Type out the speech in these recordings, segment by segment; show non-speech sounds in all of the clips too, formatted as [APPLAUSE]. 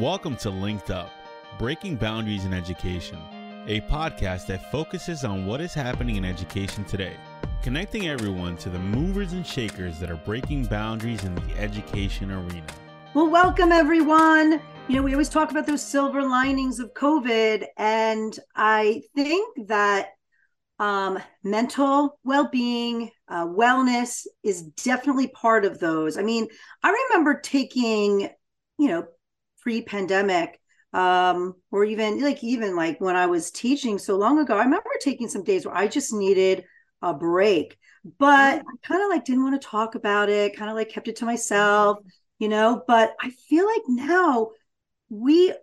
Welcome to Linked Up Breaking Boundaries in Education, a podcast that focuses on what is happening in education today, connecting everyone to the movers and shakers that are breaking boundaries in the education arena. Well, welcome everyone. You know, we always talk about those silver linings of COVID, and I think that um, mental well-being, uh, wellness is definitely part of those. I mean, I remember taking, you know, pre-pandemic, um, or even like even like when I was teaching so long ago, I remember taking some days where I just needed a break, but I kind of like didn't want to talk about it, kind of like kept it to myself, you know. But I feel like now we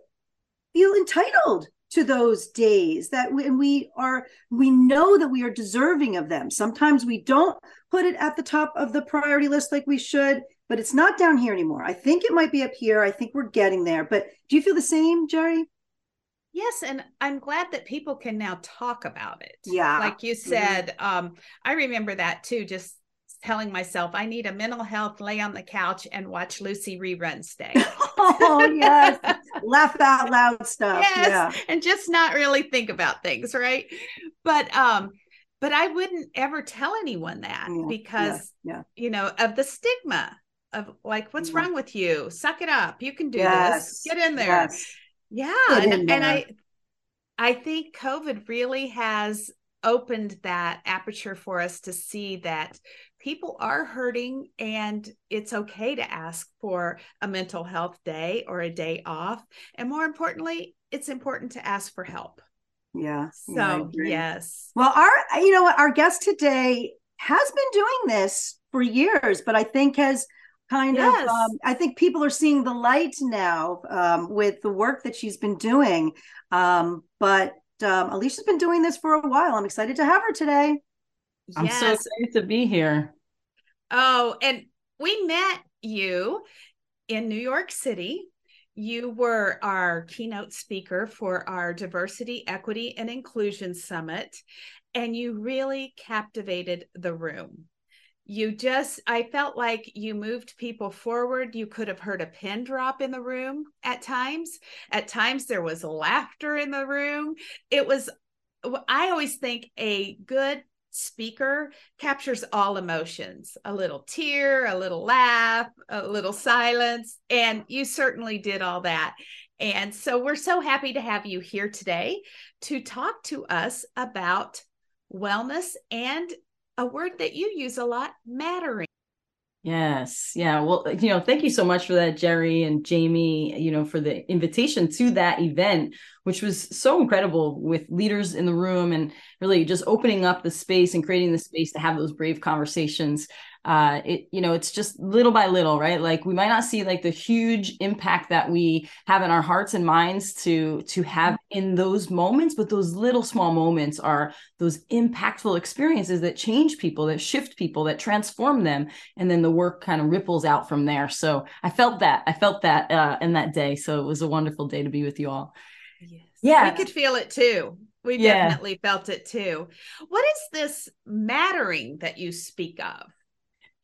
feel entitled to those days that we, we are we know that we are deserving of them sometimes we don't put it at the top of the priority list like we should but it's not down here anymore i think it might be up here i think we're getting there but do you feel the same Jerri Yes, and I'm glad that people can now talk about it. Yeah. Like you said, mm-hmm. um, I remember that too, just telling myself I need a mental health lay on the couch and watch Lucy reruns day. [LAUGHS] oh yes. [LAUGHS] Laugh out loud stuff. Yes. Yeah. And just not really think about things, right? But um but I wouldn't ever tell anyone that yeah. because yeah. you know of the stigma of like what's wrong with you? Suck it up. You can do yes. this. Get in there. Yes. Yeah. And, there. and I I think COVID really has opened that aperture for us to see that people are hurting and it's okay to ask for a mental health day or a day off and more importantly it's important to ask for help yeah so yes well our you know our guest today has been doing this for years but i think has kind yes. of um, i think people are seeing the light now um, with the work that she's been doing um, but um, Alisha's been doing this for a while. I'm excited to have her today. I'm yes. so excited to be here. Oh, and we met you in New York City. You were our keynote speaker for our Diversity, Equity, and Inclusion Summit, and you really captivated the room you just i felt like you moved people forward. You could have heard a pin drop in the room at times. At times there was laughter in the room. It was i always think a good speaker captures all emotions a little tear a little laugh a little silence and you certainly did all that. And so we're so happy to have you here today to talk to us about wellness and a word that you use a lot mattering. Yes. Yeah. Well, you know, thank you so much for that, Jerri and Jamie, you know, for the invitation to that event, which was so incredible with leaders in the room and really just opening up the space and creating the space to have those brave conversations uh it you know it's just little by little right? Like we might not see like the huge impact that we have in our hearts and minds to to have in those moments but those little small moments are those impactful experiences that change people that shift people that transform them and then the work kind of ripples out from there. So i felt that i felt that uh in that day. So it was a wonderful day to be with you all. Yes. yeah. We could feel it too. We yeah. definitely felt it too. What is this mattering that you speak of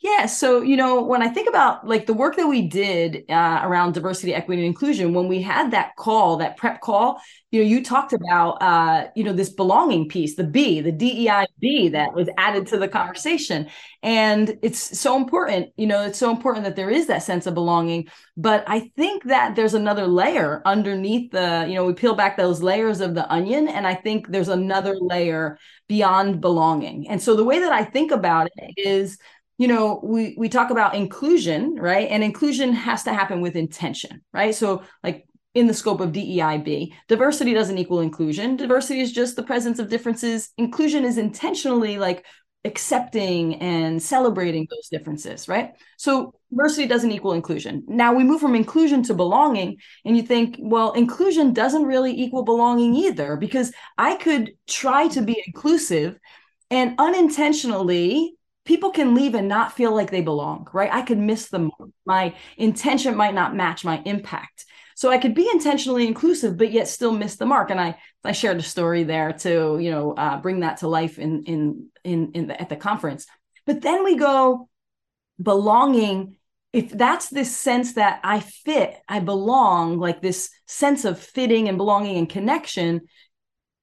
yeah. So, you know, when I think about like the work that we did uh, around diversity, equity, and inclusion, when we had that call, that prep call, you know, you talked about, uh, you know, this belonging piece, the B, the DEI B that was added to the conversation. And it's so important, you know, it's so important that there is that sense of belonging. But I think that there's another layer underneath the, you know, we peel back those layers of the onion. And I think there's another layer beyond belonging. And so the way that I think about it is, you know we we talk about inclusion right? And inclusion has to happen with intention right? So like in the scope of DEIB diversity doesn't equal inclusion. Diversity is just the presence of differences. Inclusion is intentionally like accepting and celebrating those differences right? So diversity doesn't equal inclusion. Now we move from inclusion to belonging and you think well inclusion doesn't really equal belonging either because i could try to be inclusive and unintentionally people can leave and not feel like they belong, right? I could miss them. My intention might not match my impact. So I could be intentionally inclusive, but yet still miss the mark. And I I shared a story there to you know uh, bring that to life in in in, in the, at the conference. But then we go belonging if that's this sense that I fit, I belong, like this sense of fitting and belonging and connection,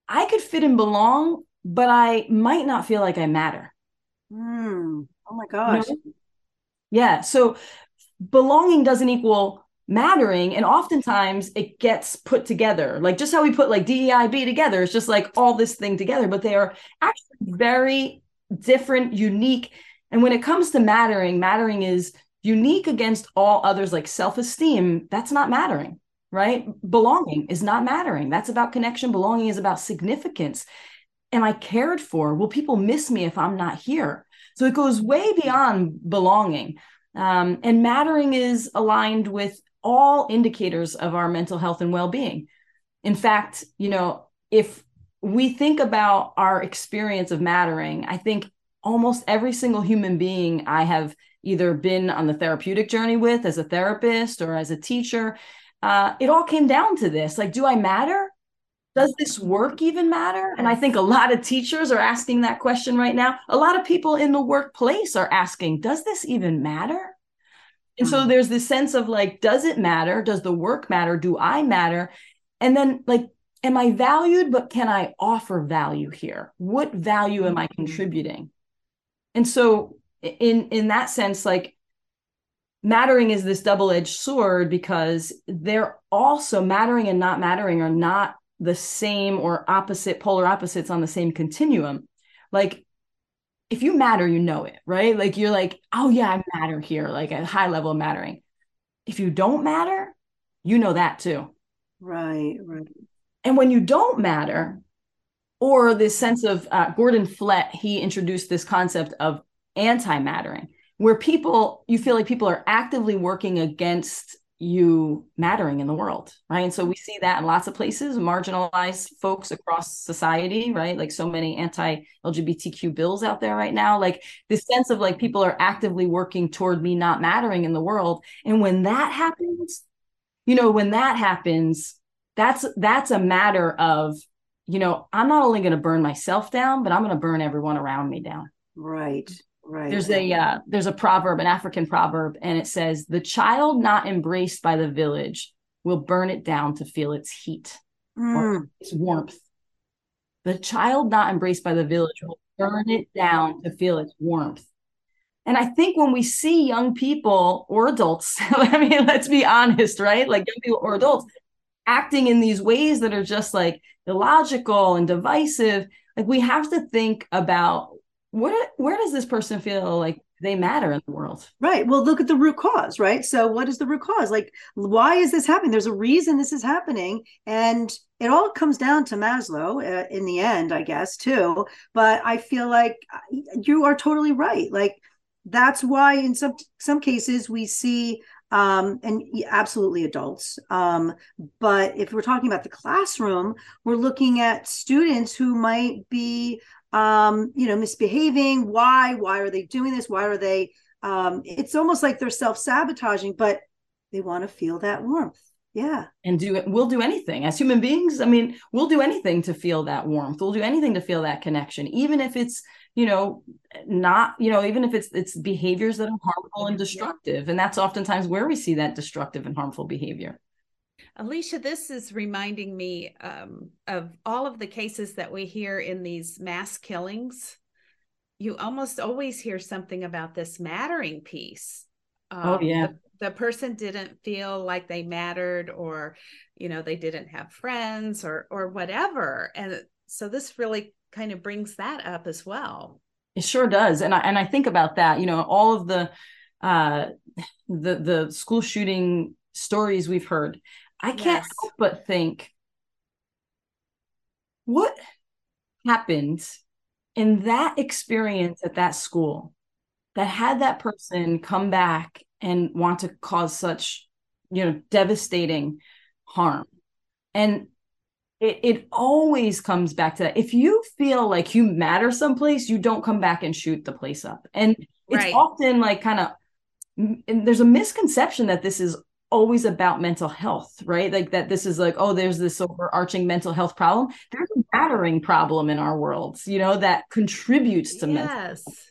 I could fit and belong, but I might not feel like I matter. Mm. Oh my gosh. You know? Yeah. So belonging doesn't equal mattering. And oftentimes it gets put together. Like just how we put like DEIB together, it's just like all this thing together, but they are actually very different, unique. And when it comes to mattering, mattering is unique against all others, like self esteem. That's not mattering, right? Belonging is not mattering. That's about connection. Belonging is about significance. Am I cared for? Will people miss me if I'm not here? So it goes way beyond belonging. Um, and mattering is aligned with all indicators of our mental health and well being. In fact, you know, if we think about our experience of mattering, I think almost every single human being I have either been on the therapeutic journey with as a therapist or as a teacher, uh, it all came down to this like, do I matter? Does this work even matter? And I think a lot of teachers are asking that question right now. A lot of people in the workplace are asking, does this even matter? And so hmm. there's this sense of like, does it matter? Does the work matter? Do I matter? And then, like, am I valued, but can I offer value here? What value am I hmm. contributing? And so, in in that sense, like mattering is this double-edged sword because they're also mattering and not mattering are not the same or opposite polar opposites on the same continuum. Like if you matter, you know it, right? Like you're like, oh yeah, I matter here, like a high level of mattering. If you don't matter, you know that too. Right, right. And when you don't matter, or this sense of uh, Gordon Flett, he introduced this concept of anti mattering, where people, you feel like people are actively working against you mattering in the world, right? And so we see that in lots of places, marginalized folks across society, right? Like so many anti-LGBTQ bills out there right now. Like this sense of like people are actively working toward me not mattering in the world. And when that happens, you know, when that happens, that's that's a matter of, you know, I'm not only going to burn myself down, but I'm going to burn everyone around me down. Right. Right. There's a uh, there's a proverb, an African proverb, and it says, "The child not embraced by the village will burn it down to feel its heat, mm. its warmth. The child not embraced by the village will burn it down to feel its warmth." And I think when we see young people or adults, [LAUGHS] I mean, let's be honest, right? Like young people or adults acting in these ways that are just like illogical and divisive, like we have to think about what where does this person feel like they matter in the world? Right. Well look at the root cause right? So what is the root cause? Like why is this happening? There's a reason this is happening. And it all comes down to maslow uh, in the end i guess too. But i feel like uh, you are totally right. Like that's why in some some cases we see um, and absolutely adults. Um, but if we're talking about the classroom, we're looking at students who might be um, you know, misbehaving. Why? Why are they doing this? Why are they? Um, it's almost like they're self sabotaging, but they want to feel that warmth. Yeah. And do it. We'll do anything as human beings. I mean, we'll do anything to feel that warmth. We'll do anything to feel that connection, even if it's, you know, not, you know, even if it's it's behaviors that are harmful and destructive. And that's oftentimes where we see that destructive and harmful behavior. Alisha, this is reminding me um, of all of the cases that we hear in these mass killings. You almost always hear something about this mattering piece. Oh, um, oh, yeah. The, the person didn't feel like they mattered, or, you know, they didn't have friends or, or whatever. And so this really kind of brings that up as well. It sure does. And I, and I think about that, you know, all of the, uh, the, the school shooting stories we've heard I can't yes. help but think what happened in that experience at that school that had that person come back and want to cause such you know devastating harm and it, it always comes back to that if you feel like you matter someplace you don't come back and shoot the place up and it's right. often like kind of there's a misconception that this is always about mental health, right? Like that this is like, oh, there's this overarching mental health problem. There's a mattering problem in our worlds, you know, that contributes to yes. mental health.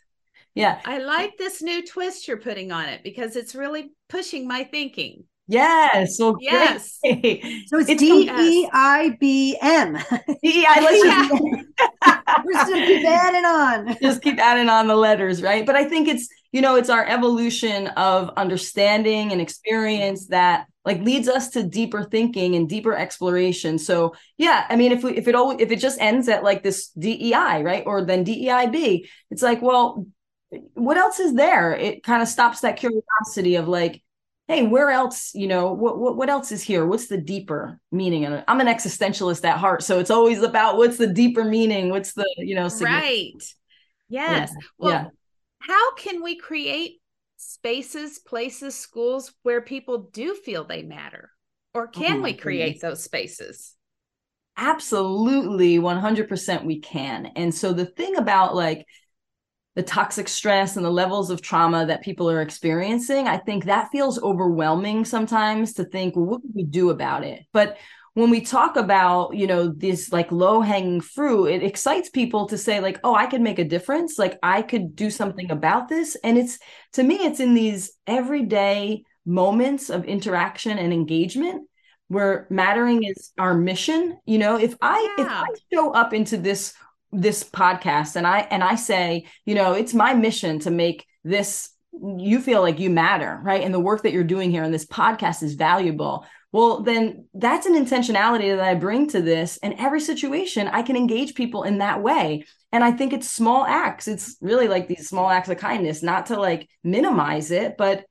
Yeah. I like this new twist you're putting on it because it's really pushing my thinking. Yes. Well, yes. Great. [LAUGHS] So it's, D E I B M. [LAUGHS] D E I. Let's just we're just keep adding on. [LAUGHS] just keep adding on the letters, right? But I think it's you know it's our evolution of understanding and experience that like leads us to deeper thinking and deeper exploration. So yeah, I mean, if we if it always if it just ends at like this DEI, right, or then DEIB, it's like, well, what else is there? It kind of stops that curiosity of like, hey, where else, you know, what, what what else is here? What's the deeper meaning? And I'm an existentialist at heart, so it's always about what's the deeper meaning, what's the, you know, right. Yes. Yeah. Well, yeah. How can we create spaces, places, schools where people do feel they matter? Or can oh we create goodness. those spaces? Absolutely, 100% we can. And so the thing about like the toxic stress and the levels of trauma that people are experiencing, I think that feels overwhelming sometimes to think, well, what can we do about it? But when we talk about you know this like low hanging fruit it excites people to say like oh i could make a difference. Like i could do something mm-hmm. about this. And it's to me it's in these everyday moments of interaction and engagement where mattering is our mission you know? If i yeah. if i show up into this this podcast and i and i say you know it's my mission to make this you feel like you matter right? And the work that you're doing here and this podcast is valuable well then that's an intentionality that i bring to this and every situation. I can engage people in that way. And i think it's small acts. It's really like these small acts of kindness not to like minimize it but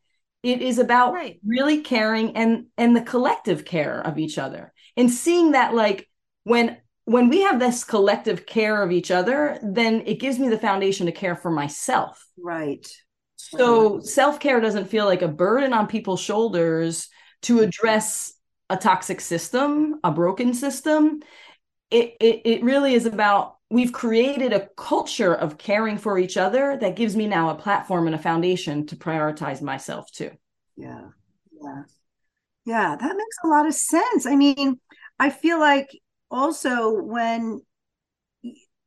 it is about right. really caring and and the collective care of each other. And seeing that like when when we have this collective care of each other then it gives me the foundation to care for myself. Right. So self-care doesn't feel like a burden on people's shoulders to address a toxic system, a broken system. It, it, it really is about we've created a culture of caring for each other that gives me now a platform and a foundation to prioritize myself too. Yeah. Yeah. Yeah, that makes a lot of sense. I mean, I feel like also when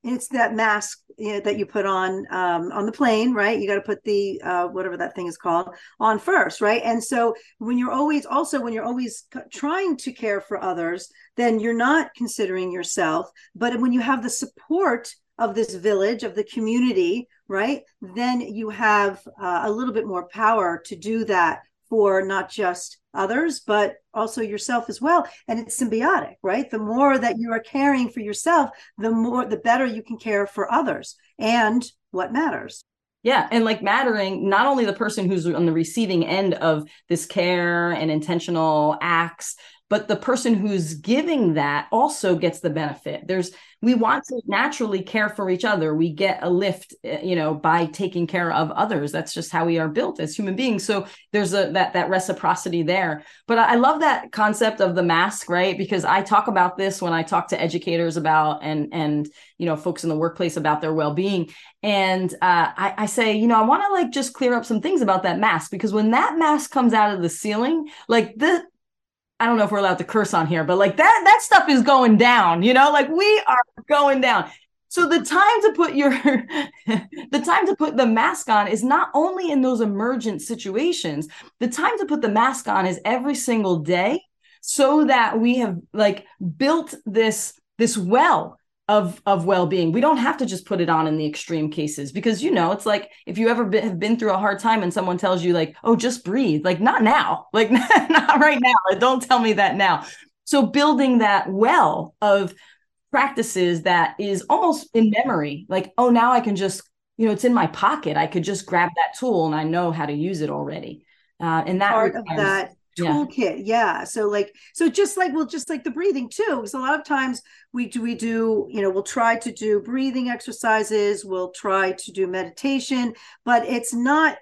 it's that mask you know, that you put on um, on the plane, right? You got to put the uh, whatever that thing is called on first, right? And so when you're always also when you're always trying to care for others, then you're not considering yourself. But when you have the support of this village of the community, right? Then you have uh, a little bit more power to do that for not just others, but also yourself as well. And it's symbiotic, right? The more that you are caring for yourself, the more, the better you can care for others and what matters. Yeah. And like mattering, not only the person who's on the receiving end of this care and intentional acts, but the person who's giving that also gets the benefit. There's we want to naturally care for each other. We get a lift eh, you know by taking care of others. That's just how we are built as human beings. So there's a that that reciprocity there. But i love that concept of the mask right? Because i talk about this when i talk to educators about and and you know folks in the workplace about their well-being. And uh, I, I say you know i want to like just clear up some things about that mask because when that mask comes out of the ceiling like the I don't know if we're allowed to curse on here, but like that that stuff is going down, you know, like we are going down. So the time to put your [LAUGHS] the time to put the mask on is not only in those emergent situations. The time to put the mask on is every single day so that we have like built this this well of of well-being. We don't have to just put it on in the extreme cases because you know it's like if you ever have been through a hard time and someone tells you like oh just breathe like not now [LAUGHS] like not right now don't tell me that now. So building that well of practices that is almost in memory like oh now i can just you know it's in my pocket. I could just grab that tool and i know how to use it already. Uh, and that part of that toolkit yeah. yeah. so like so just like well just like the breathing too because a lot of times we do we do you know we'll try to do breathing exercises we'll try to do meditation but it's not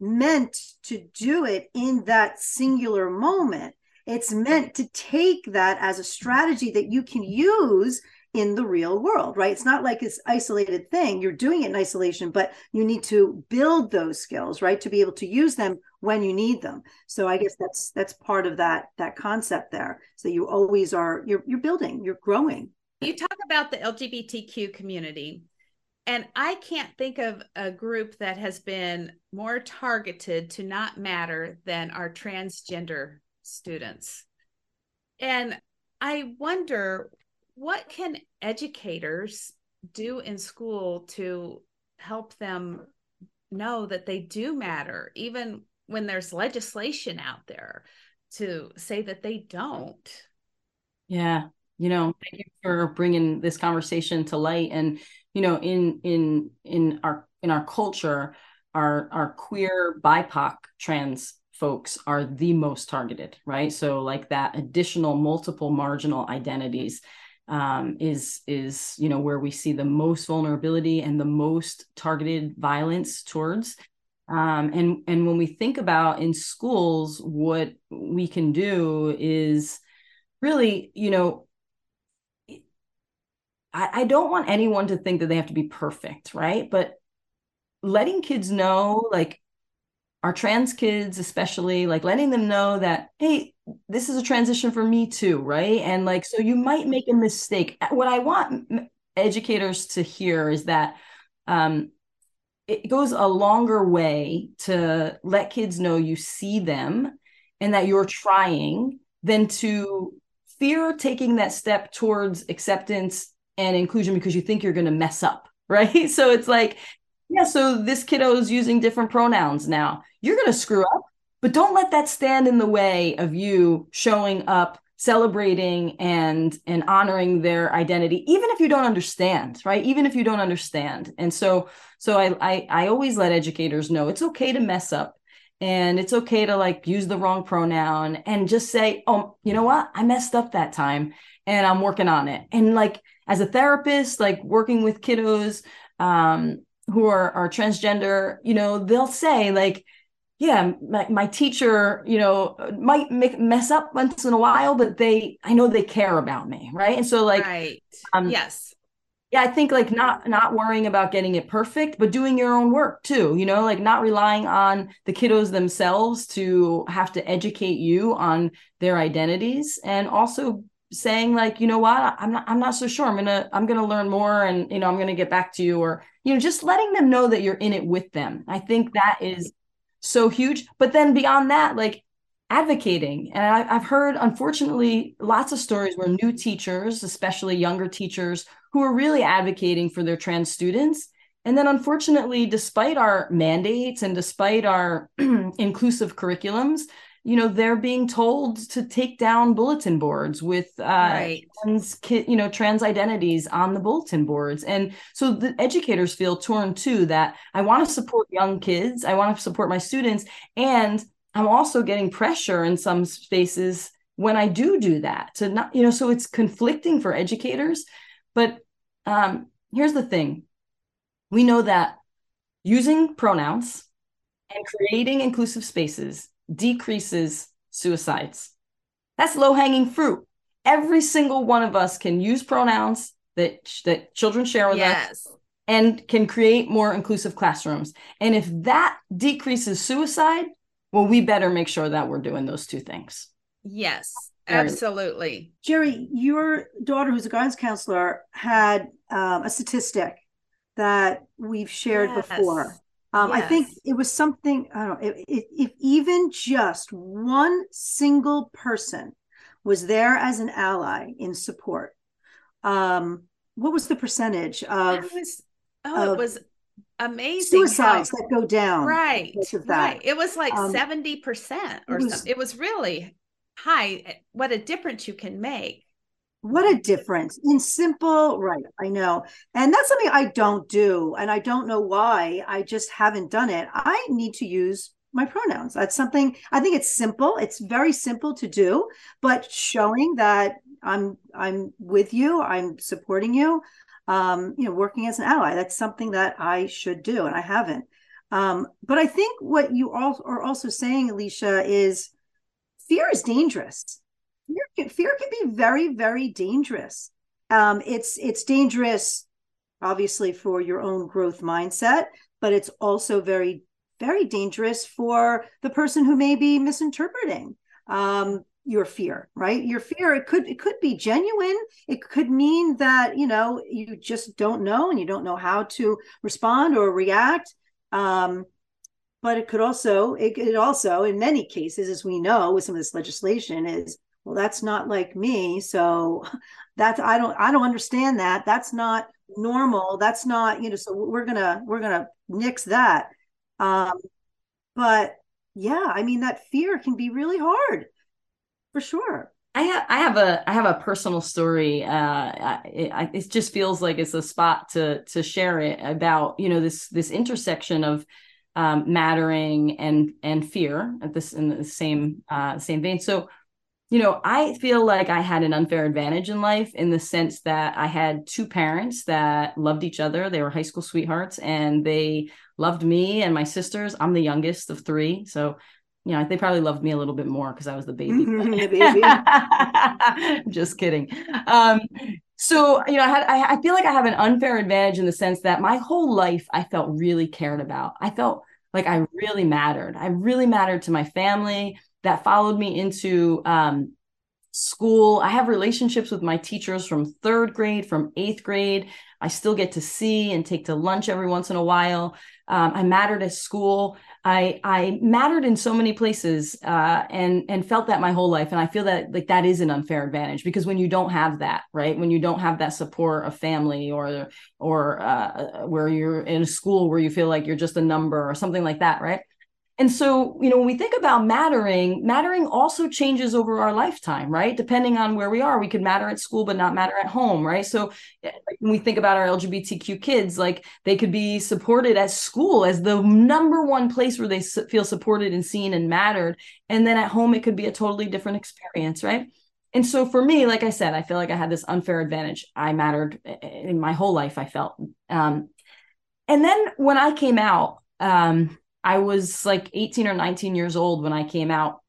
meant to do it in that singular moment it's meant to take that as a strategy that you can use in the real world, right? It's not like it's isolated thing. You're doing it in isolation, but you need to build those skills, right, to be able to use them when you need them. So I guess that's that's part of that that concept there. So you always are you're you're building, you're growing. You talk about the LGBTQ community. and I can't think of a group that has been more targeted to not matter than our transgender students. And I wonder what can educators do in school to help them know that they do matter even when there's legislation out there to say that they don't. Yeah you know thank you for bringing this conversation to light. And you know in in in our in our culture our our queer bipoc trans folks are the most targeted right? So like that additional multiple marginal identities um, is is you know where we see the most vulnerability and the most targeted violence towards um, and and when we think about in schools what we can do is really you know I, I don't want anyone to think that they have to be perfect right? But letting kids know like our trans kids especially like letting them know that hey this is a transition for me too right? And like so you might make a mistake. What i want educators to hear is that um it goes a longer way to let kids know you see them and that you're trying than to fear taking that step towards acceptance and inclusion because you think you're going to mess up [LAUGHS] right? So it's like yeah so this kiddo is using different pronouns now. You're going to screw up but don't let that stand in the way of you showing up celebrating and and honoring their identity even if you don't understand right? Even if you don't understand. And so so I, I i always let educators know it's okay to mess up and it's okay to like use the wrong pronoun and just say oh you know what? I messed up that time and i'm working on it. And like as a therapist like working with kiddos um who are are transgender you know they'll say like yeah my, my teacher you know might make mess up once in a while but they i know they care about me right? And so like right. um yes. yeah i think like not not worrying about getting it perfect but doing your own work too you know like not relying on the kiddos themselves to have to educate you on their identities and also saying like you know what? I'm not i'm not so sure. I'm gonna i'm gonna learn more and you know i'm gonna get back to you or you know just letting them know that you're in it with them. I think that is so huge. But then beyond that like advocating. And I, i've heard unfortunately lots of stories where new teachers especially younger teachers who are really advocating for their trans students. And then unfortunately despite our mandates and despite our [CLEARS THROAT] inclusive curriculums you know they're being told to take down bulletin boards with uh right. trans you know trans identities on the bulletin boards. And so the educators feel torn too that i want to support young kids i want to support my students and i'm also getting pressure in some spaces when i do do that to not you know so it's conflicting for educators. But um here's the thing. We know that using pronouns and creating inclusive spaces decreases suicides. That's low hanging fruit. Every single one of us can use pronouns that that children share with yes. us and can create more inclusive classrooms. And if that decreases suicide, well, we better make sure that we're doing those two things. Yes, absolutely. Jerri, your daughter, who's a guidance counselor, had um, a statistic that we've shared yes. before. Um, yes. I think it was something, I don't know, if, if even just one single person was there as an ally in support, um, what was the percentage of? Was, oh, of it was amazing. Suicides how, that go down. Right. Right. It was like um, 70% or was, something. It was really high. What a difference you can make what a difference. In simple right i know. And that's something i don't do and i don't know why i just haven't done it. I need to use my pronouns. That's something i think it's simple it's very simple to do but showing that i'm i'm with you i'm supporting you um you know working as an ally that's something that i should do and i haven't. Um but i think what you all are also saying Alisha is fear is dangerous fear can, be very very dangerous. Um, it's it's dangerous obviously for your own growth mindset but it's also very very dangerous for the person who may be misinterpreting um, your fear right? Your fear it could it could be genuine. It could mean that you know you just don't know and you don't know how to respond or react. Um, but it could also it could also in many cases as we know with some of this legislation is well that's not like me so [LAUGHS] that's i don't i don't understand that that's not normal that's not you know so we're gonna we're gonna nix that um but yeah i mean that fear can be really hard for sure. I have I have a I have a personal story. Uh, it, it just feels like it's a spot to to share it about you know this this intersection of um, mattering and and fear at this in the same uh, same vein. So you know I feel like I had an unfair advantage in life in the sense that I had two parents that loved each other. They were high school sweethearts and they loved me and my sisters. I'm the youngest of three, so you know, they probably loved me a little bit more because I was the baby. [LAUGHS] baby. [LAUGHS] Just kidding. Um, so you know, I had I, I feel like I have an unfair advantage in the sense that my whole life I felt really cared about. I felt like I really mattered. I really mattered to my family that followed me into um, school. I have relationships with my teachers from third grade, from eighth grade. I still get to see and take to lunch every once in a while. Um, I mattered at school. I I mattered in so many places uh, and and felt that my whole life, and I feel that like that is an unfair advantage because when you don't have that, right? When you don't have that support of family or or uh, where you're in a school where you feel like you're just a number or something like that, right? And so, you know, when we think about mattering, mattering also changes over our lifetime, right? Depending on where we are, we could matter at school, but not matter at home, right? So, eh, when we think about our LGBTQ kids, like they could be supported at school as the number one place where they feel supported and seen and mattered. And then at home, it could be a totally different experience, right? And so for me, like I said, I feel like I had this unfair advantage. I mattered eh, eh, in my whole life, I felt. Um, and then when I came out, um, I was like 18 or 19 years old when I came out.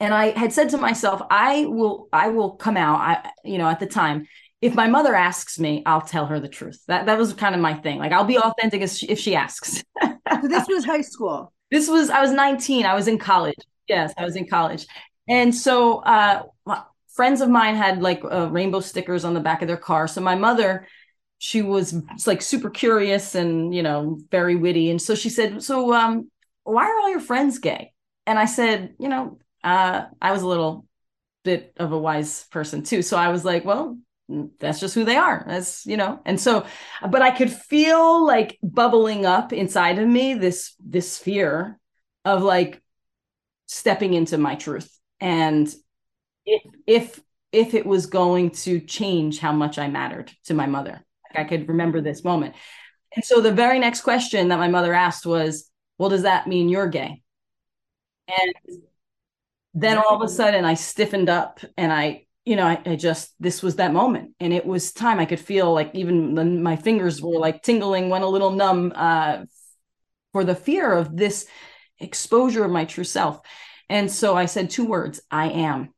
And I had said to myself, I will, I will come out. I, you know, at the time, if my mother asks me, I'll tell her the truth. That that was kind of my thing. Like I'll be authentic if she, if she asks. so this was high school. [LAUGHS] This was I was 19. I was in college. Yes, I was in college. And so uh, friends of mine had like uh, rainbow stickers on the back of their car. So my mother she was like super curious and you know very witty. And so she said so um why are all your friends gay? And i said you know uh i was a little bit of a wise person too. So i was like well that's just who they are. That's you know. And so but i could feel like bubbling up inside of me this this fear of like stepping into my truth. And if if if it was going to change how much i mattered to my mother I could remember this moment. And so the very next question that my mother asked was, Well, does that mean you're gay? And then all of a sudden I stiffened up and I, you know, I, I just, this was that moment. And it was time I could feel like even the, my fingers were like tingling, went a little numb uh, for the fear of this exposure of my true self. And so I said two words I am.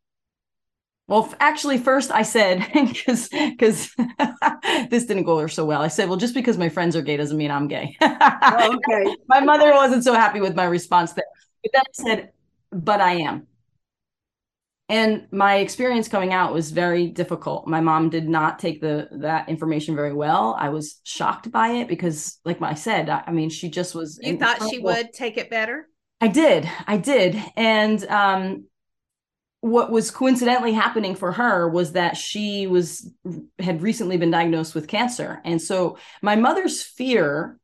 Well, actually, first I said [LAUGHS] because because [LAUGHS] this didn't go over so well. I said, well, just because my friends are gay doesn't mean I'm gay. oh, [LAUGHS] okay. my mother wasn't so happy with my response there, but then I said, but I am. And my experience coming out was very difficult. My mom did not take the that information very well. I was shocked by it because, like I said, I, I mean, she just was. You thought she would take it better. I did. I did. And um, what was coincidentally happening for her was that she was had recently been diagnosed with cancer. And so my mother's fear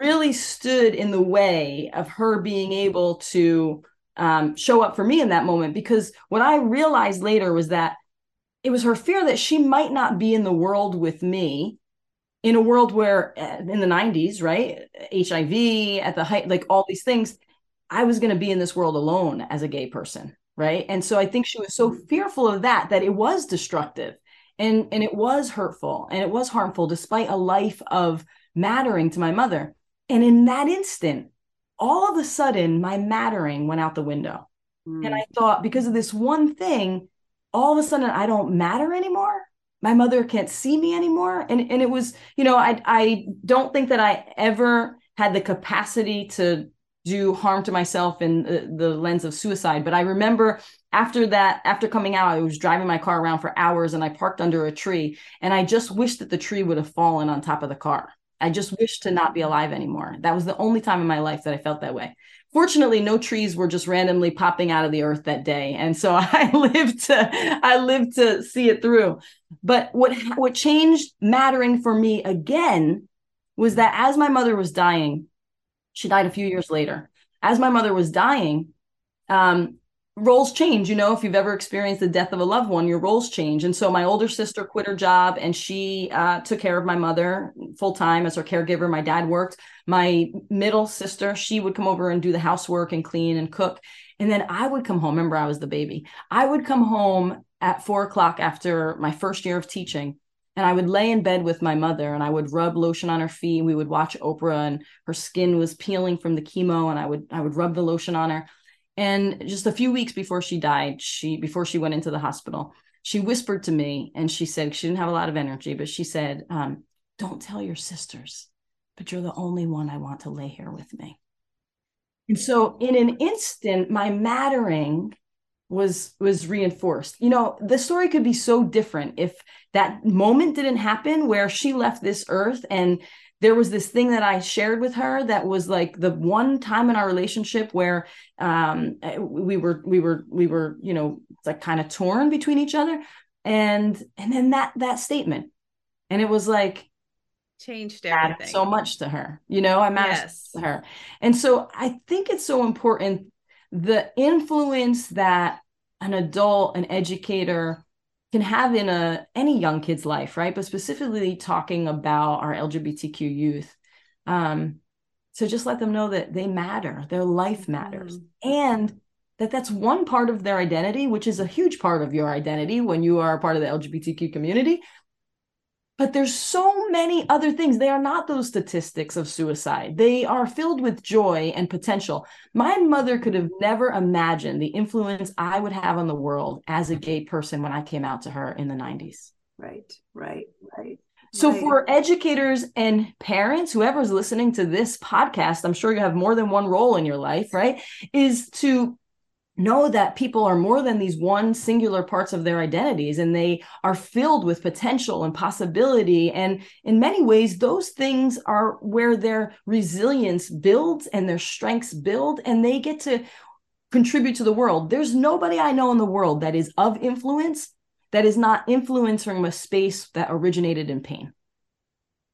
really stood in the way of her being able to um, show up for me in that moment because what i realized later was that it was her fear that she might not be in the world with me in a world where uh, in the 90s right? Hiv at the height like all these things i was going to be in this world alone as a gay person right? And so i think she was so mm-hmm. fearful of that that it was destructive and and it was hurtful and it was harmful despite a life of mattering to my mother. And in that instant all of a sudden my mattering went out the window. Mm. and i thought because of this one thing all of a sudden i don't matter anymore. My mother can't see me anymore. And and it was you know i i don't think that i ever had the capacity to do harm to myself in the, the lens of suicide. But I remember after that, after coming out, I was driving my car around for hours and I parked under a tree. And I just wished that the tree would have fallen on top of the car. I just wished to not be alive anymore. That was the only time in my life that I felt that way. Fortunately, no trees were just randomly popping out of the earth that day, and so [LAUGHS] I lived to I lived to see it through. But what what changed mattering for me again was that as my mother was dying, she died a few years later. As my mother was dying, um, roles change. You know, if you've ever experienced the death of a loved one, your roles change. And so my older sister quit her job and she uh, took care of my mother full time as her caregiver. My dad worked. My middle sister, she would come over and do the housework and clean and cook. And then I would come home. Remember, I was the baby. I would come home at four o'clock after my first year of teaching and I would lay in bed with my mother and I would rub lotion on her feet. and We would watch Oprah and her skin was peeling from the chemo and I would I would rub the lotion on her. And just a few weeks before she died, she before she went into the hospital, she whispered to me and she said she didn't have a lot of energy, but she said, um, "Don't tell your sisters, but you're the only one I want to lay here with me." And so, in an instant, my mattering was was reinforced. You know, the story could be so different if that moment didn't happen where she left this earth and there was this thing that I shared with her that was like the one time in our relationship where um, we were we were we were you know like kind of torn between each other. And and then that that statement. And it was like changed everything. so much to her you know? I mattered yes. to her. And so I think it's so important the influence that an adult an educator can have in a any young kid's life, right? But specifically talking about our LGBTQ youth. Um, so just let them know that they matter, their life matters, mm-hmm. and that that's one part of their identity, which is a huge part of your identity when you are a part of the LGBTQ community. But there's so many other things. They are not those statistics of suicide. They are filled with joy and potential. My mother could have never imagined the influence I would have on the world as a gay person when I came out to her in the 90s. Right, right, right. So, right. for educators and parents, whoever's listening to this podcast, I'm sure you have more than one role in your life, right? Is to know that people are more than these one singular parts of their identities and they are filled with potential and possibility. And in many ways those things are where their resilience builds and their strengths build and they get to contribute to the world. There's nobody i know in the world that is of influence that is not influencing a space that originated in pain.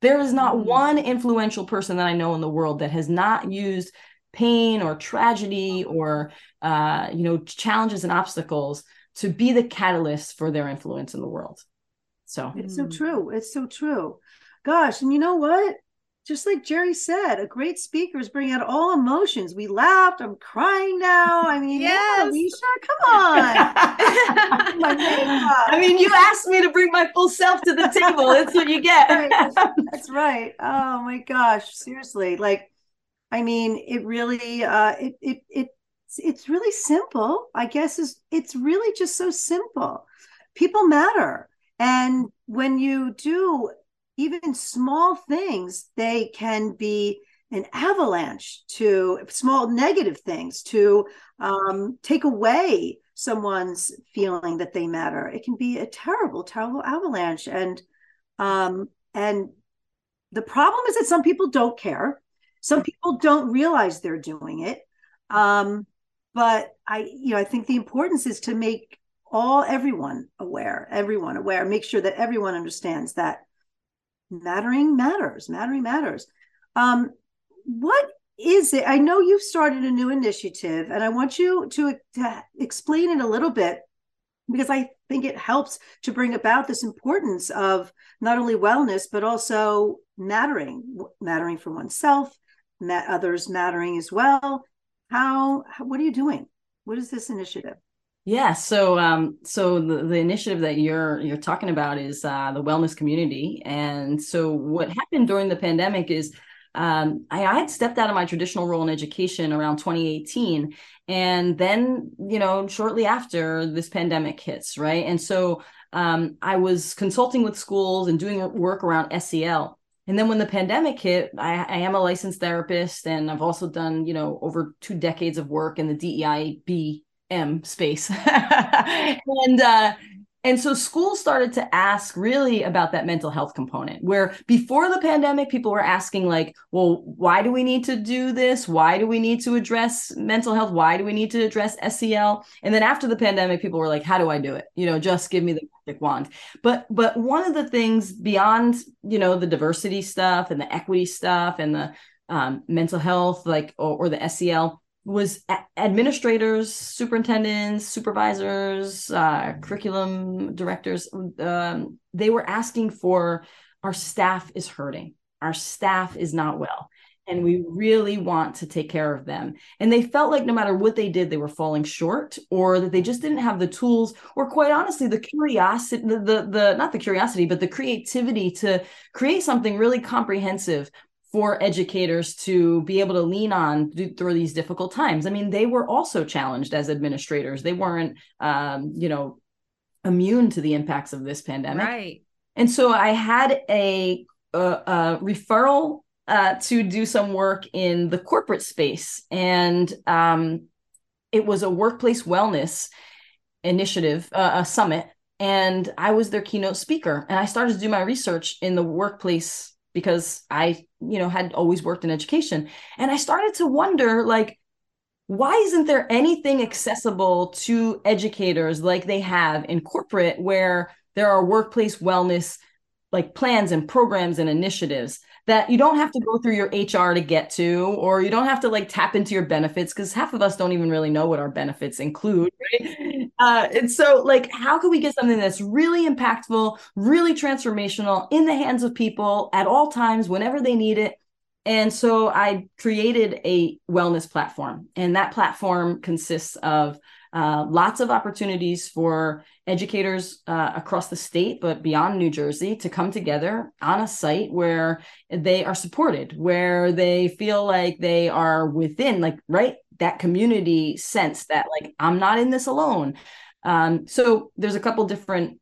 There is not mm. one influential person that i know in the world that has not used pain or tragedy or uh, you know challenges and obstacles to be the catalyst for their influence in the world. So. It's so true. It's so true. Gosh and you know what? Just like Jerri said a great speaker is bringing out all emotions. We laughed. I'm crying now. I mean yes. yeah Alisha, come on. [LAUGHS] I mean you asked me to bring my full self to the table. That's what you get. Right. that's right. Oh my gosh. Seriously. Like I mean, it really, uh, it, it, it, it's really simple. I guess is it's really just so simple. People matter, and when you do even small things, they can be an avalanche to small negative things to um, take away someone's feeling that they matter. It can be a terrible, terrible avalanche, and um, and the problem is that some people don't care some people don't realize they're doing it. Um, but I, you know, I think the importance is to make all everyone aware, everyone aware, make sure that everyone understands that mattering matters, mattering matters. Um, what is it? I know you've started a new initiative, and I want you to, to explain it a little bit because I think it helps to bring about this importance of not only wellness but also mattering, mattering for oneself, others mattering as well. How, how, what are you doing? What is this initiative? Yeah, so um, so the, the initiative that you're you're talking about is uh, the wellness community, and so what happened during the pandemic is um, I, I, had stepped out of my traditional role in education around 2018, and then you know shortly after this pandemic hits, right? And so um, I was consulting with schools and doing work around SEL, And then when the pandemic hit, I, I, am a licensed therapist and I've also done, you know, over two decades of work in the DEIBM space. [LAUGHS] and uh, and so schools started to ask really about that mental health component, where before the pandemic, people were asking, like, well, why do we need to do this? Why do we need to address mental health? Why do we need to address SEL? And then after the pandemic, people were like, how do I do it? You know, just give me the magic wand. But but one of the things beyond, you know, the diversity stuff and the equity stuff and the um, mental health, like or, or the SEL, was administrators, superintendents, supervisors, uh, curriculum directors. Um, they were asking for our staff is hurting, our staff is not well, and we really want to take care of them. And they felt like no matter what they did, they were falling short, or that they just didn't have the tools, or quite honestly, the curiosity, the the, the not the curiosity, but the creativity to create something really comprehensive for educators to be able to lean on through these difficult times. I mean, they were also challenged as administrators. They weren't, um, you know, immune to the impacts of this pandemic. Right. And so I had a, a, a referral uh, to do some work in the corporate space, and um, it was a workplace wellness initiative, uh, a summit, and I was their keynote speaker. And I started to do my research in the workplace because I, you know, had always worked in education. And I started to wonder like, why isn't there anything accessible to educators like they have in corporate where there are workplace wellness like plans and programs and initiatives that you don't have to go through your HR to get to, or you don't have to like tap into your benefits because half of us don't even really know what our benefits include, right? [LAUGHS] Uh, and so, like, how can we get something that's really impactful, really transformational in the hands of people at all times, whenever they need it? And so I created a wellness platform, and that platform consists of uh, lots of opportunities for educators uh, across the state, but beyond New Jersey, to come together on a site where they are supported, where they feel like they are within, like, right, that community sense that, like, I'm not in this alone. Um, so there's a couple different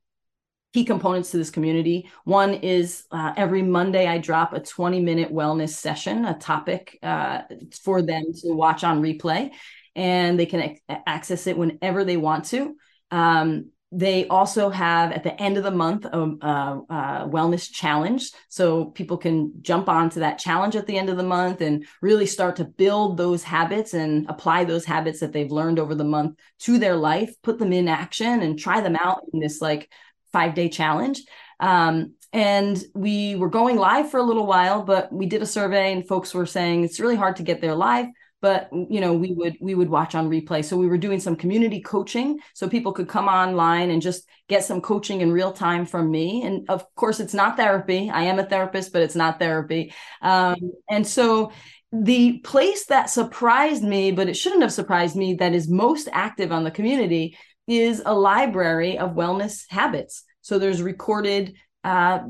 key components to this community. One is uh, every Monday I drop a 20 minute wellness session, a topic uh, for them to watch on replay and they can ac- access it whenever they want to. Um, they also have at the end of the month a, a, a, wellness challenge. So people can jump onto that challenge at the end of the month and really start to build those habits and apply those habits that they've learned over the month to their life put them in action and try them out in this like five day challenge. Um, and we were going live for a little while but we did a survey and folks were saying it's really hard to get there live but you know we would we would watch on replay. So we were doing some community coaching so people could come online and just get some coaching in real time from me. And of course it's not therapy. I am a therapist but it's not therapy. Um, and so the place that surprised me but it shouldn't have surprised me that is most active on the community is a library of wellness habits. So there's recorded uh,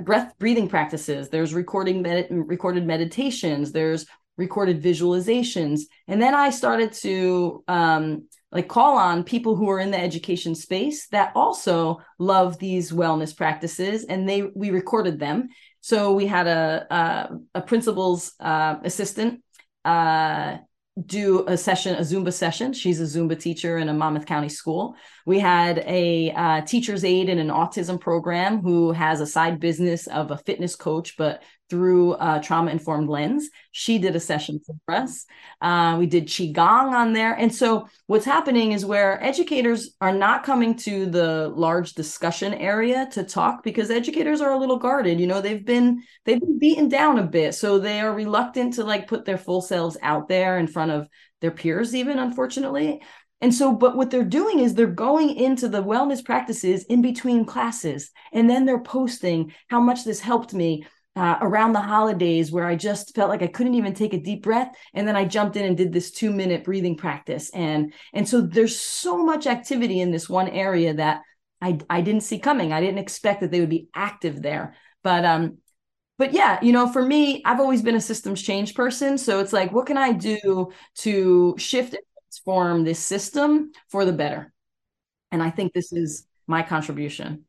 breath breathing practices. There's recording med- recorded meditations. There's recorded visualizations and then i started to um, like call on people who are in the education space that also love these wellness practices and they we recorded them so we had a a, a principal's uh, assistant uh, do a session, a Zumba session. She's a Zumba teacher in a Monmouth County school. We had a uh, teacher's aide in an autism program who has a side business of a fitness coach, but through a trauma informed lens. She did a session for us. Uh, we did Qigong on there. And so what's happening is where educators are not coming to the large discussion area to talk because educators are a little guarded. You know, they've been they've been beaten down a bit. So they are reluctant to like put their full selves out there in front of their peers, even unfortunately. And so, but what they're doing is they're going into the wellness practices in between classes, and then they're posting how much this helped me uh, around the holidays where I just felt like I couldn't even take a deep breath. And then I jumped in and did this two minute breathing practice. And, and so there's so much activity in this one area that I, I didn't see coming. I didn't expect that they would be active there. But, um, but yeah, you know, for me, I've always been a systems change person. So it's like, what can I do to shift transform this system for the better? And I think this is my contribution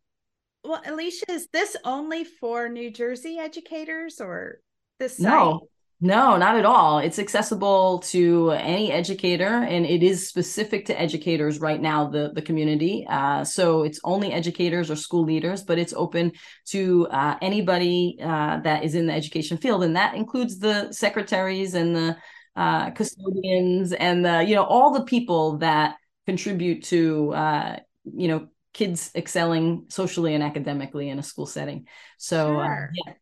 well, Alisha, is this only for New Jersey educators or this site? No, no, not at all. It's accessible to any educator, and it is specific to educators right now. The the community, uh, so it's only educators or school leaders, but it's open to uh, anybody uh, that is in the education field, and that includes the secretaries and the uh, custodians and the you know all the people that contribute to uh, you know kids excelling socially and academically in a school setting. So uh, yeah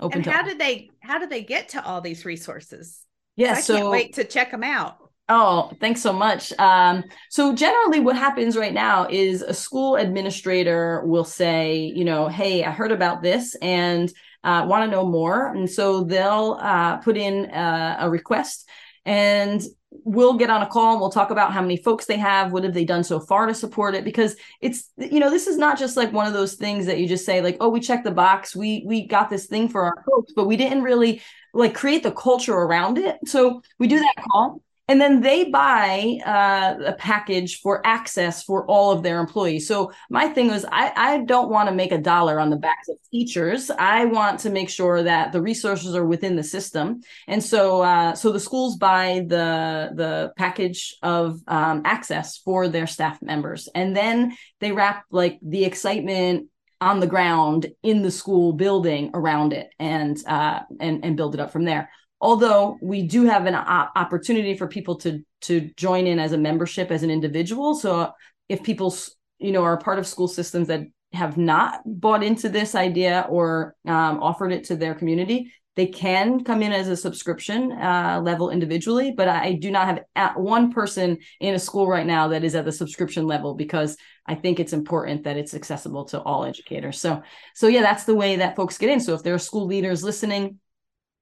open and how all. did they how did they get to all these resources yeah I so can't wait to check them out Oh, thanks so much. Um, so generally what happens right now is a school administrator will say, you know, hey, I heard about this and uh, want to know more. And so they'll uh, put in uh, a request and we'll get on a call and we'll talk about how many folks they have what have they done so far to support it. Because it's you know this is not just like one of those things that you just say like oh we checked the box. We we got this thing for our folks but we didn't really like create the culture around it. So we do that call and then they buy uh, a package for access for all of their employees. So my thing was i, I don't want to make a dollar on the backs of teachers. I want to make sure that the resources are within the system. And so uh, so the schools buy the the package of um, access for their staff members. And then they wrap like the excitement on the ground in the school building around it and uh, and and build it up from there although we do have an opportunity for people to to join in as a membership as an individual. So if people you know are part of school systems that have not bought into this idea or um, offered it to their community they can come in as a subscription uh, level individually. But i do not have one person in a school right now that is at the subscription level because i think it's important that it's accessible to all educators. So so yeah that's the way that folks get in. So if there are school leaders listening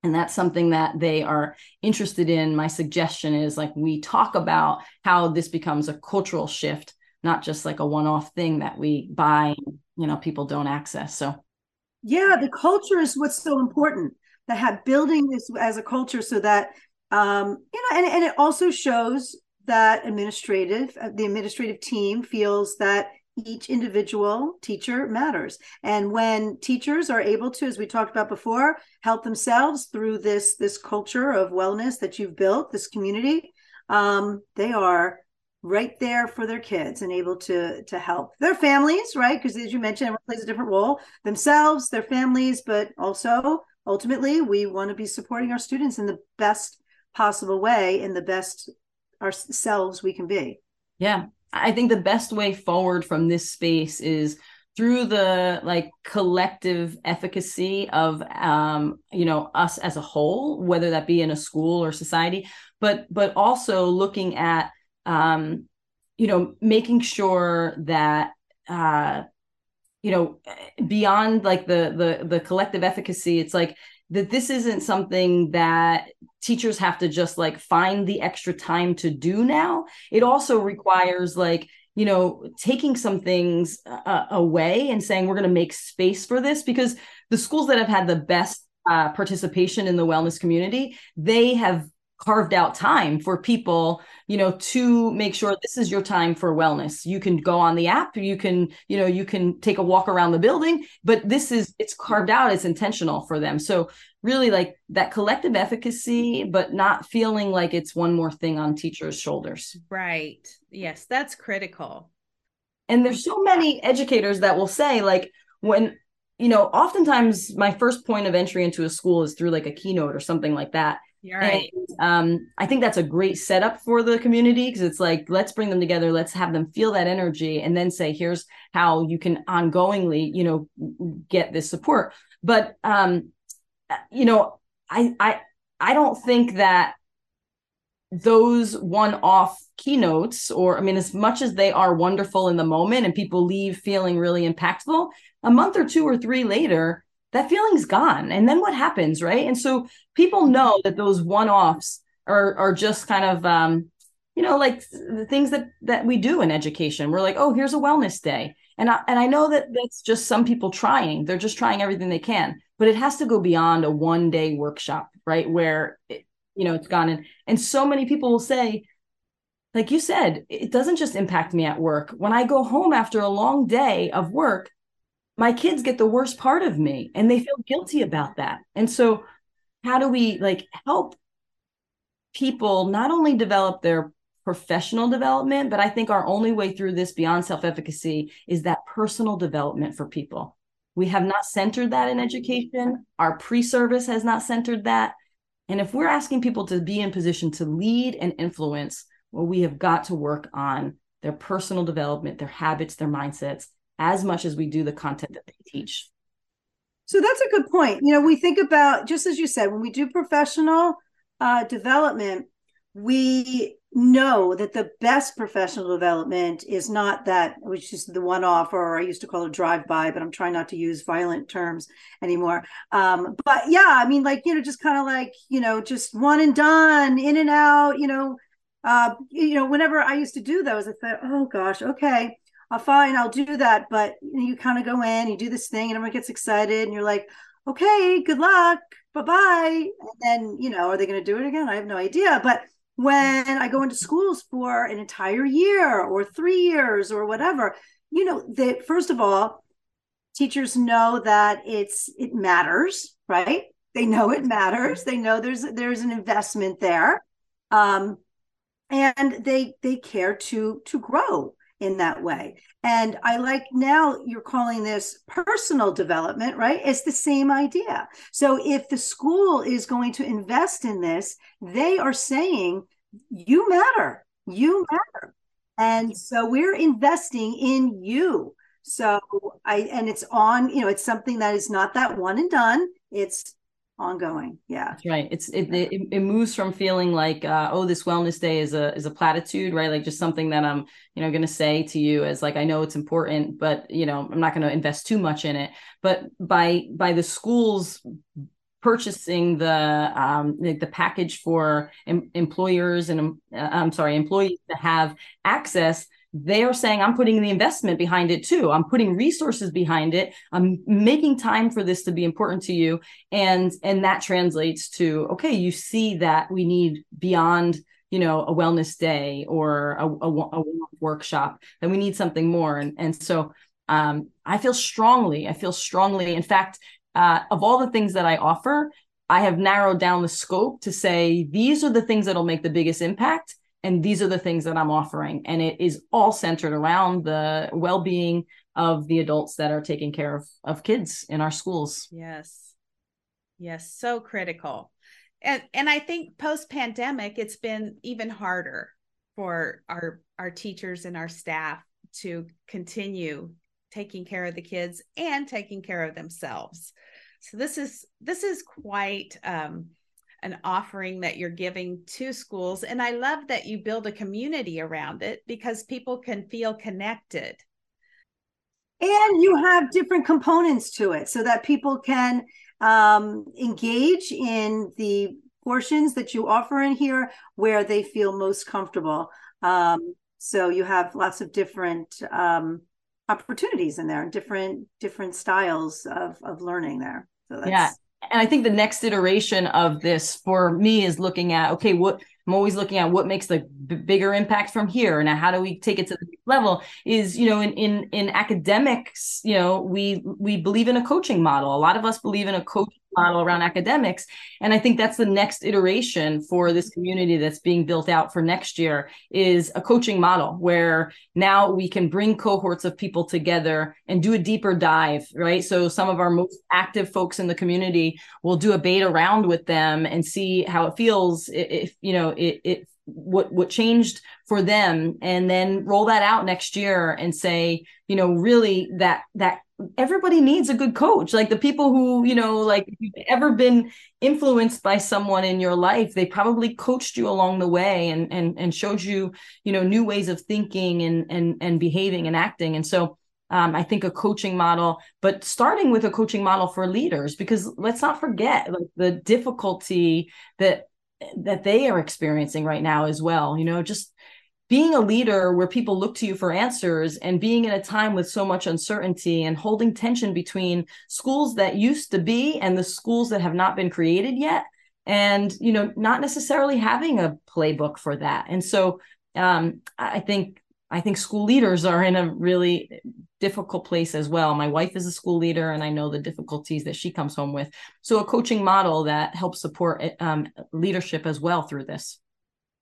and that's something that they are interested in. My suggestion is like we talk about how this becomes a cultural shift not just like a one-off thing that we buy you know people don't access. So yeah the culture is what's so important. That have building this as a culture so that um you know and, and it also shows that administrative uh, the administrative team feels that each individual teacher matters. And when teachers are able to as we talked about before help themselves through this this culture of wellness that you've built this community um, they are right there for their kids and able to to help their families right? Because as you mentioned everyone plays a different role themselves their families but also ultimately we want to be supporting our students in the best possible way in the best ourselves we can be. Yeah I think the best way forward from this space is through the like collective efficacy of um you know us as a whole whether that be in a school or society but but also looking at um you know making sure that uh you know beyond like the the the collective efficacy it's like that this isn't something that teachers have to just like find the extra time to do now. It also requires like you know taking some things uh, away and saying we're going to make space for this because the schools that have had the best uh, participation in the wellness community they have carved out time for people you know to make sure this is your time for wellness. You can go on the app you can you know you can take a walk around the building but this is it's carved out it's intentional for them. So really like that collective efficacy but not feeling like it's one more thing on teachers shoulders. Right. Yes that's critical. And there's so many educators that will say like when you know oftentimes my first point of entry into a school is through like a keynote or something like that you're right. And, um, I think that's a great setup for the community because it's like, let's bring them together, let's have them feel that energy, and then say, here's how you can ongoingly, you know, get this support. But um, you know, I I I don't think that those one-off keynotes, or I mean, as much as they are wonderful in the moment and people leave feeling really impactful, a month or two or three later, that feeling's gone. And then what happens, right? And so people know that those one-offs are are just kind of um, you know, like the things that that we do in education. We're like, oh, here's a wellness day. And I and I know that that's just some people trying. They're just trying everything they can, but it has to go beyond a one day workshop, right? Where it, you know it's gone and and so many people will say like you said it doesn't just impact me at work when i go home after a long day of work my kids get the worst part of me and they feel guilty about that. And so how do we like help people not only develop their professional development, but I think our only way through this beyond self-efficacy is that personal development for people. We have not centered that in education. Our pre-service has not centered that. And if we're asking people to be in position to lead and influence, well, we have got to work on their personal development, their habits, their mindsets, as much as we do the content that they teach. So that's a good point. You know, we think about, just as you said, when we do professional uh, development, we know that the best professional development is not that which is the one off or i used to call it drive by but i'm trying not to use violent terms anymore um, but yeah i mean like you know just kind of like you know just one and done in and out you know uh, you know whenever i used to do those i thought oh gosh okay i'll fine i'll do that but you, kind of go in you do this thing and everyone gets excited and you're like okay good luck bye-bye and then you know are they going to do it again i have no idea but when I go into schools for an entire year or three years or whatever, you know, that first of all, teachers know that it's it matters, right? They know it matters. They know there's there's an investment there, um, and they they care to to grow in that way. And I like now you're calling this personal development, right? It's the same idea. So if the school is going to invest in this, they are saying, you matter, you matter. And so we're investing in you. So I, and it's on, you know, it's something that is not that one and done. It's ongoing yeah. That's right. It's it, it, it moves from feeling like uh, oh this wellness day is a is a platitude right? Like just something that i'm you know going to say to you as like i know it's important but you know i'm not going to invest too much in it. But by by the schools purchasing the um the, the package for em- employers and um, i'm sorry employees to have access they're saying i'm putting the investment behind it too. I'm putting resources behind it. I'm making time for this to be important to you. And and that translates to okay you see that we need beyond you know a wellness day or a, a, a workshop that we need something more. And and so um, i feel strongly i feel strongly in fact uh, of all the things that i offer i have narrowed down the scope to say these are the things that'll make the biggest impact and these are the things that I'm offering. And it is all centered around the well being of the adults that are taking care of, of kids in our schools. Yes. Yes. So critical. And, and I think post pandemic, it's been even harder for our, our teachers and our staff to continue taking care of the kids and taking care of themselves. So this is, this is quite, um, an offering that you're giving to schools. And I love that you build a community around it because people can feel connected. And you have different components to it so that people can um, engage in the portions that you offer in here where they feel most comfortable. Um, so you have lots of different um, opportunities in there, different different styles of of learning there. So that's, yeah, and I think the next iteration of this for me is looking at okay, what I'm always looking at what makes the b- bigger impact from here, and how do we take it to the level? Is you know in in in academics, you know we we believe in a coaching model. A lot of us believe in a coach model around academics. And I think that's the next iteration for this community that's being built out for next year is a coaching model where now we can bring cohorts of people together and do a deeper dive, right? So some of our most active folks in the community will do a beta round with them and see how it feels if, you know, it, it what what changed for them and then roll that out next year and say you know really that that everybody needs a good coach like the people who you know like if you've ever been influenced by someone in your life they probably coached you along the way and and and showed you you know new ways of thinking and and and behaving and acting and so um, I think a coaching model, but starting with a coaching model for leaders, because let's not forget like the difficulty that that they are experiencing right now as well. You know, just being a leader where people look to you for answers and being in a time with so much uncertainty and holding tension between schools that used to be and the schools that have not been created yet and you know not necessarily having a playbook for that and so um, i think i think school leaders are in a really difficult place as well. My wife is a school leader, and I know the difficulties that she comes home with. So, a coaching model that helps support um, leadership as well through this.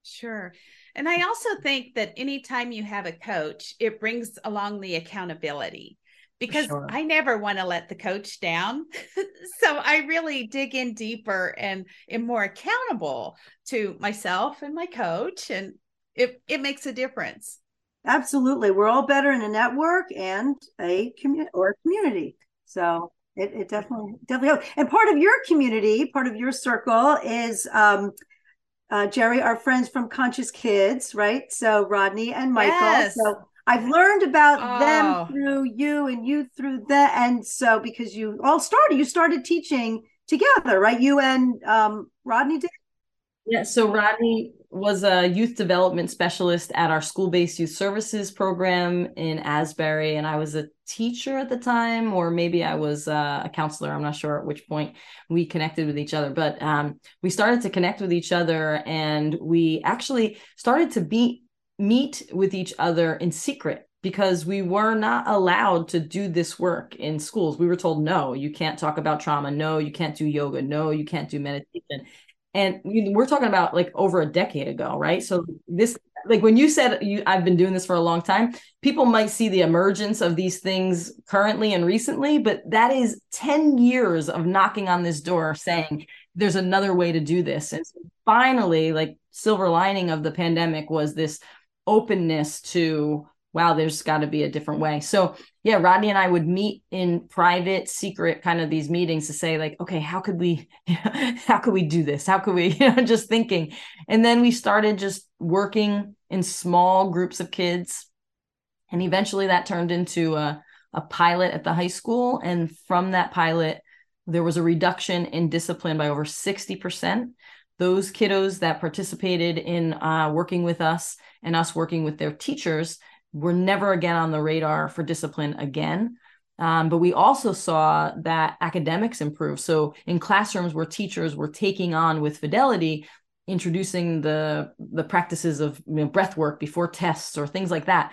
Sure. And I also think that anytime you have a coach, it brings along the accountability because sure. I never want to let the coach down. [LAUGHS] so I really dig in deeper and am more accountable to myself and my coach. And it, it makes a difference. Absolutely. We're all better in a network and a community or a community. So it, it definitely definitely helps. And part of your community, part of your circle is um uh, Jerri, our friends from Conscious Kids, right? So Rodney and Michael. Yes. So I've learned about oh. them through you and you through that. And so because you all started, you started teaching together, right? You and um, Rodney did? Yeah. So Rodney was a youth development specialist at our school-based youth services program in Asbury, and I was a teacher at the time, or maybe I was uh, a counselor. I'm not sure at which point we connected with each other, but um, we started to connect with each other, and we actually started to be meet with each other in secret because we were not allowed to do this work in schools. We were told, no, you can't talk about trauma. No, you can't do yoga. No, you can't do meditation and we're talking about like over a decade ago right so this like when you said you i've been doing this for a long time people might see the emergence of these things currently and recently but that is 10 years of knocking on this door saying there's another way to do this and finally like silver lining of the pandemic was this openness to wow, there's got to be a different way. So yeah, Rodney and I would meet in private, secret kind of these meetings to say like, okay, how could we, [LAUGHS] how could we do this? How could we, [LAUGHS] you know, just thinking. And then we started just working in small groups of kids. And eventually that turned into a, a pilot at the high school. And from that pilot, there was a reduction in discipline by over 60%. Those kiddos that participated in uh, working with us and us working with their teachers were never again on the radar for discipline again. Um, but we also saw that academics improved. So in classrooms where teachers were taking on with fidelity, introducing the the practices of you know, breath work before tests or things like that,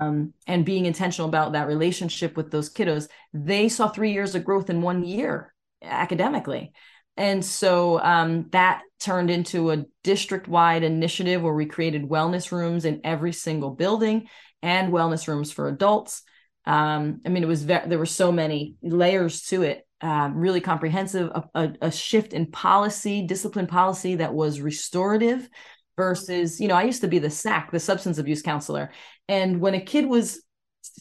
um, and being intentional about that relationship with those kiddos, they saw three years of growth in one year academically. And so um, that turned into a district wide initiative where we created wellness rooms in every single building and wellness rooms for adults. Um, I mean, it was ve- there were so many layers to it, uh, really comprehensive, a, a, a shift in policy, discipline policy that was restorative versus, you know, I used to be the SAC, the substance abuse counselor. And when a kid was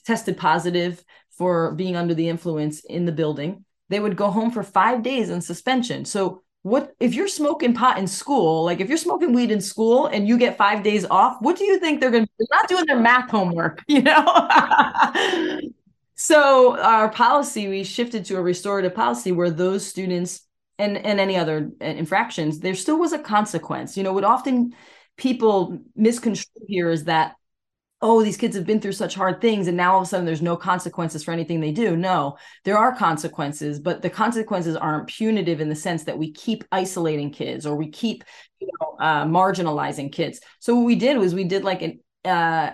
tested positive for being under the influence in the building, they would go home for five days in suspension. So what if you're smoking pot in school like if you're smoking weed in school and you get five days off what do you think they're going to not doing their math homework [LAUGHS] you know [LAUGHS] so our policy we shifted to a restorative policy where those students and and any other uh, infractions there still was a consequence you know what often people misconstrue here is that oh, these kids have been through such hard things and now all of a sudden there's no consequences for anything they do. No, there are consequences, but the consequences aren't punitive in the sense that we keep isolating kids or we keep you know, uh, marginalizing kids. So what we did was we did like an uh,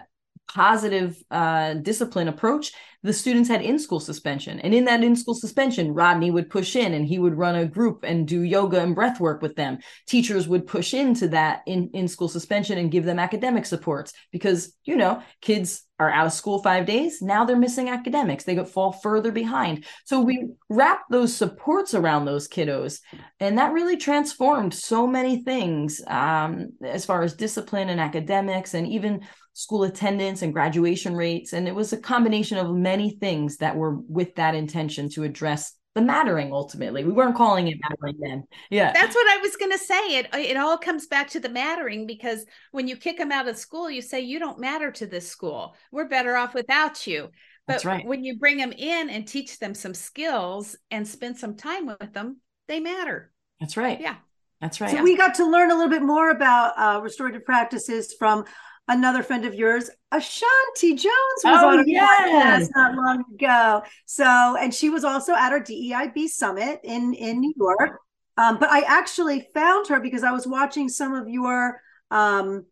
positive uh, discipline approach the students had in school suspension. And in that in school suspension, Rodney would push in and he would run a group and do yoga and breath work with them. Teachers would push into that in, in school suspension and give them academic supports because, you know, kids are out of school five days. Now they're missing academics. They could fall further behind. So we wrapped those supports around those kiddos. And that really transformed so many things um, as far as discipline and academics and even school attendance and graduation rates. And it was a combination of many things that were with that intention to address the mattering ultimately. We weren't calling it mattering then. Yeah. That's what I was going to say. It it all comes back to the mattering because when you kick them out of school, you say you don't matter to this school. We're better off without you. But right. when you bring them in and teach them some skills and spend some time with them, they matter. That's right. Yeah. That's right. So we got to learn a little bit more about uh, restorative practices from another friend of yours, Ashanti Jones, was oh, on a yes. podcast not long ago. So, and she was also at our DEIB summit in in New York. Um, but I actually found her because I was watching some of your um,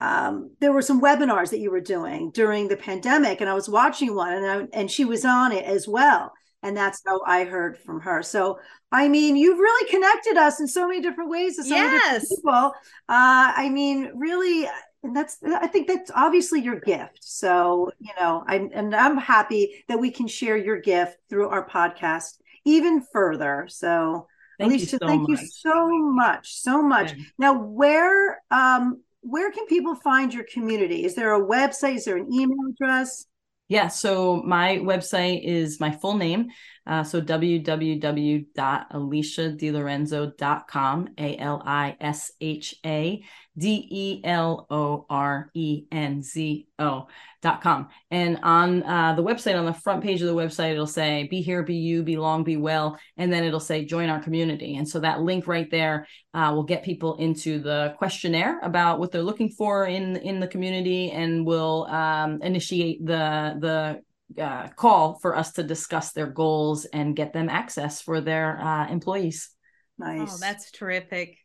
um, there were some webinars that you were doing during the pandemic, and I was watching one, and I, and she was on it as well, and that's how I heard from her. So, I mean, you've really connected us in so many different ways to so many different people. Uh, I mean, really, and that's I think that's obviously your gift. So, you know, i'm and I'm happy that we can share your gift through our podcast even further. So, Thank Alisha, you so thank much. you so much, so much. Yeah. Now, where um where can people find your community? Is there a website? Is there an email address? Yeah, so my website is my full name. Uh, so www.alishadelorenzo.com, A L I S H A D E L O R E N Z O dot com. And on uh, the website, on the front page of the website, it'll say, Be here, be you, be long, be well. And then it'll say, Join our community. And so that link right there uh, will get people into the questionnaire about what they're looking for in, in the community and will um, initiate the, the uh, call for us to discuss their goals and get them access for their uh, employees. Nice. Oh, that's terrific.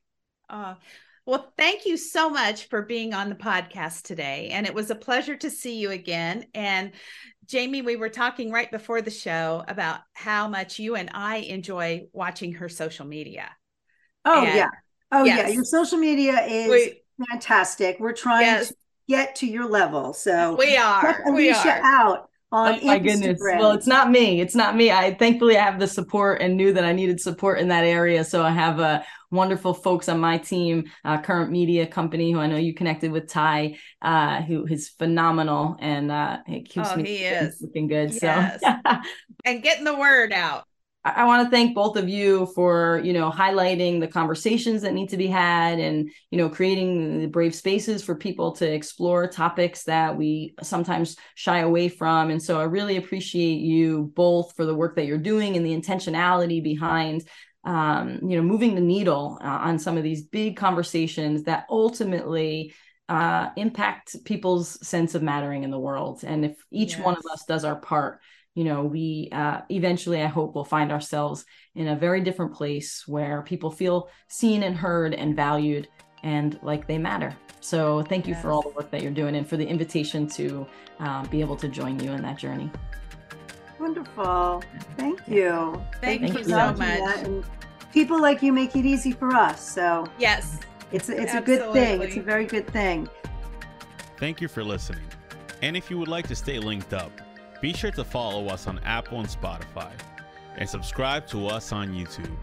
Uh, well, thank you so much for being on the podcast today. And it was a pleasure to see you again. And Jamie, we were talking right before the show about how much you and I enjoy watching her social media. oh and- yeah. Oh yeah. Your social media is We, fantastic. We're trying yes, to get to your level. So we are. check [LAUGHS] We Alisha are. out on oh my Instagram. goodness. Well, it's not me. It's not me. I thankfully I have the support and knew that I needed support in that area. So I have uh, wonderful folks on my team, uh, current media company who I know you connected with Ty, uh, who is phenomenal and uh, it keeps Oh, me he is. looking good. Yes. So [LAUGHS] And getting the word out. I, I want to thank both of you for you know highlighting the conversations that need to be had and you know creating the brave spaces for people to explore topics that we sometimes shy away from. And so i really appreciate you both for the work that you're doing and the intentionality behind um, you know moving the needle uh, on some of these big conversations that ultimately uh, impact people's sense of mattering in the world. And if each one of us does our part you know we uh, eventually i hope will find ourselves in a very different place where people feel seen and heard and valued and like they matter so thank you for all the work that you're doing and for the invitation to uh, be able to join you in that journey Wonderful. Thank you. Thank you for so much. And people like you make it easy for us. So Yes. it's a, it's a good thing. It's a very good thing. Thank you for listening. And if you would like to stay linked up, be sure to follow us on Apple and Spotify and subscribe to us on YouTube.